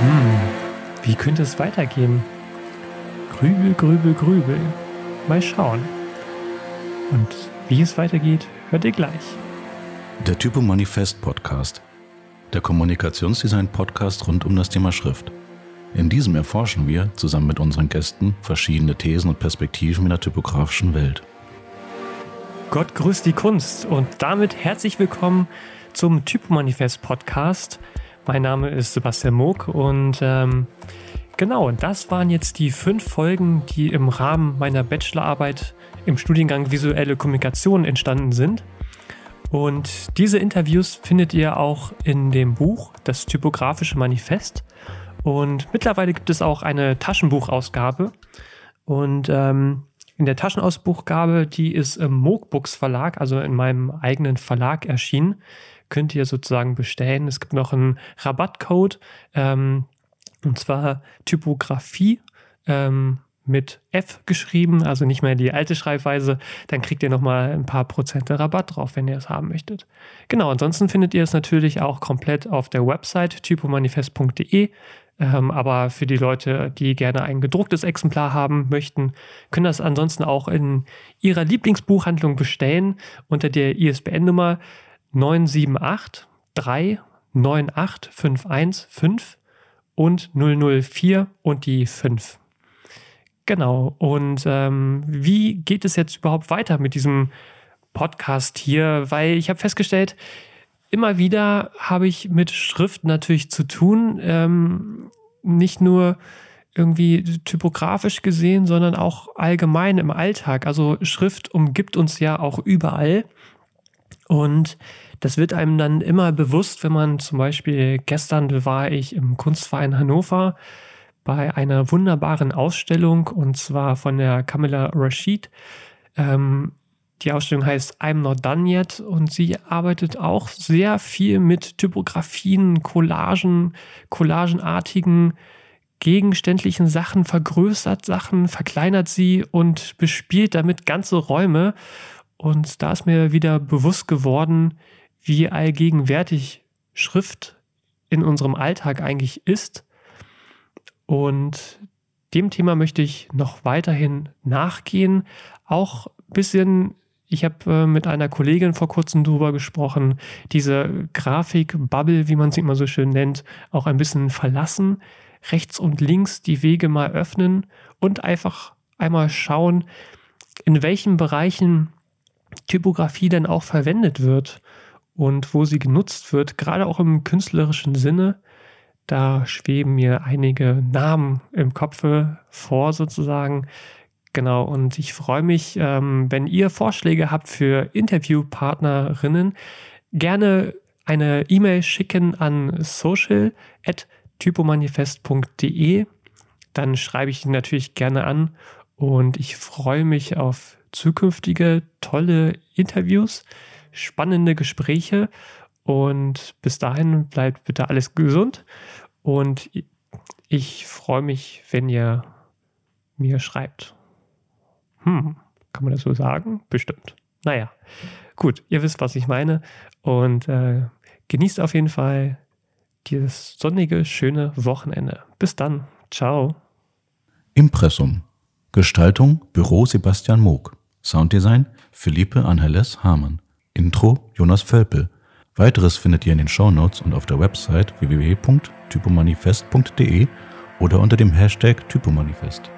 Hm, wie könnte es weitergehen? Grübel, grübel, grübel. Mal schauen. Und wie es weitergeht, hört ihr gleich. Der Typo Manifest Podcast. Der Kommunikationsdesign Podcast rund um das Thema Schrift. In diesem erforschen wir zusammen mit unseren Gästen verschiedene Thesen und Perspektiven in der typografischen Welt. Gott grüßt die Kunst und damit herzlich willkommen zum Typo Manifest Podcast. Mein Name ist Sebastian Moog und ähm, genau, das waren jetzt die fünf Folgen, die im Rahmen meiner Bachelorarbeit im Studiengang Visuelle Kommunikation entstanden sind. Und diese Interviews findet ihr auch in dem Buch Das typografische Manifest. Und mittlerweile gibt es auch eine Taschenbuchausgabe. Und ähm, in der Taschenausbuchgabe, die ist im Moogbooks Verlag, also in meinem eigenen Verlag erschienen könnt ihr sozusagen bestellen. Es gibt noch einen Rabattcode, ähm, und zwar Typografie ähm, mit F geschrieben, also nicht mehr die alte Schreibweise. Dann kriegt ihr nochmal ein paar Prozente Rabatt drauf, wenn ihr es haben möchtet. Genau, ansonsten findet ihr es natürlich auch komplett auf der Website typomanifest.de. Ähm, aber für die Leute, die gerne ein gedrucktes Exemplar haben möchten, können das ansonsten auch in ihrer Lieblingsbuchhandlung bestellen unter der ISBN-Nummer 978 3 98 515 und 004 und die 5. Genau. Und ähm, wie geht es jetzt überhaupt weiter mit diesem Podcast hier? Weil ich habe festgestellt, immer wieder habe ich mit Schrift natürlich zu tun. Ähm, nicht nur irgendwie typografisch gesehen, sondern auch allgemein im Alltag. Also Schrift umgibt uns ja auch überall. Und das wird einem dann immer bewusst, wenn man zum Beispiel, gestern war ich im Kunstverein Hannover bei einer wunderbaren Ausstellung und zwar von der Camilla Rashid. Ähm, die Ausstellung heißt I'm Not Done Yet und sie arbeitet auch sehr viel mit Typografien, Collagen, collagenartigen, gegenständlichen Sachen, vergrößert Sachen, verkleinert sie und bespielt damit ganze Räume. Und da ist mir wieder bewusst geworden, wie allgegenwärtig Schrift in unserem Alltag eigentlich ist. Und dem Thema möchte ich noch weiterhin nachgehen. Auch ein bisschen, ich habe äh, mit einer Kollegin vor kurzem drüber gesprochen, diese Grafik-Bubble, wie man sie immer so schön nennt, auch ein bisschen verlassen, rechts und links die Wege mal öffnen und einfach einmal schauen, in welchen Bereichen Typografie denn auch verwendet wird und wo sie genutzt wird, gerade auch im künstlerischen Sinne. Da schweben mir einige Namen im Kopfe vor sozusagen. Genau, und ich freue mich, ähm, wenn ihr Vorschläge habt für Interviewpartnerinnen, gerne eine E-Mail schicken an social.typomanifest.de. Dann schreibe ich die natürlich gerne an und ich freue mich auf zukünftige tolle Interviews, spannende Gespräche und bis dahin bleibt bitte alles gesund und ich freue mich, wenn ihr mir schreibt. Hm, kann man das so sagen? Bestimmt. Naja, gut, ihr wisst, was ich meine und äh, genießt auf jeden Fall dieses sonnige, schöne Wochenende. Bis dann. Ciao. Impressum. Gestaltung Büro Sebastian Moog. Sounddesign Philippe Angeles Hamann. Intro Jonas Völpel. Weiteres findet ihr in den Shownotes und auf der Website www.typomanifest.de oder unter dem Hashtag Typomanifest.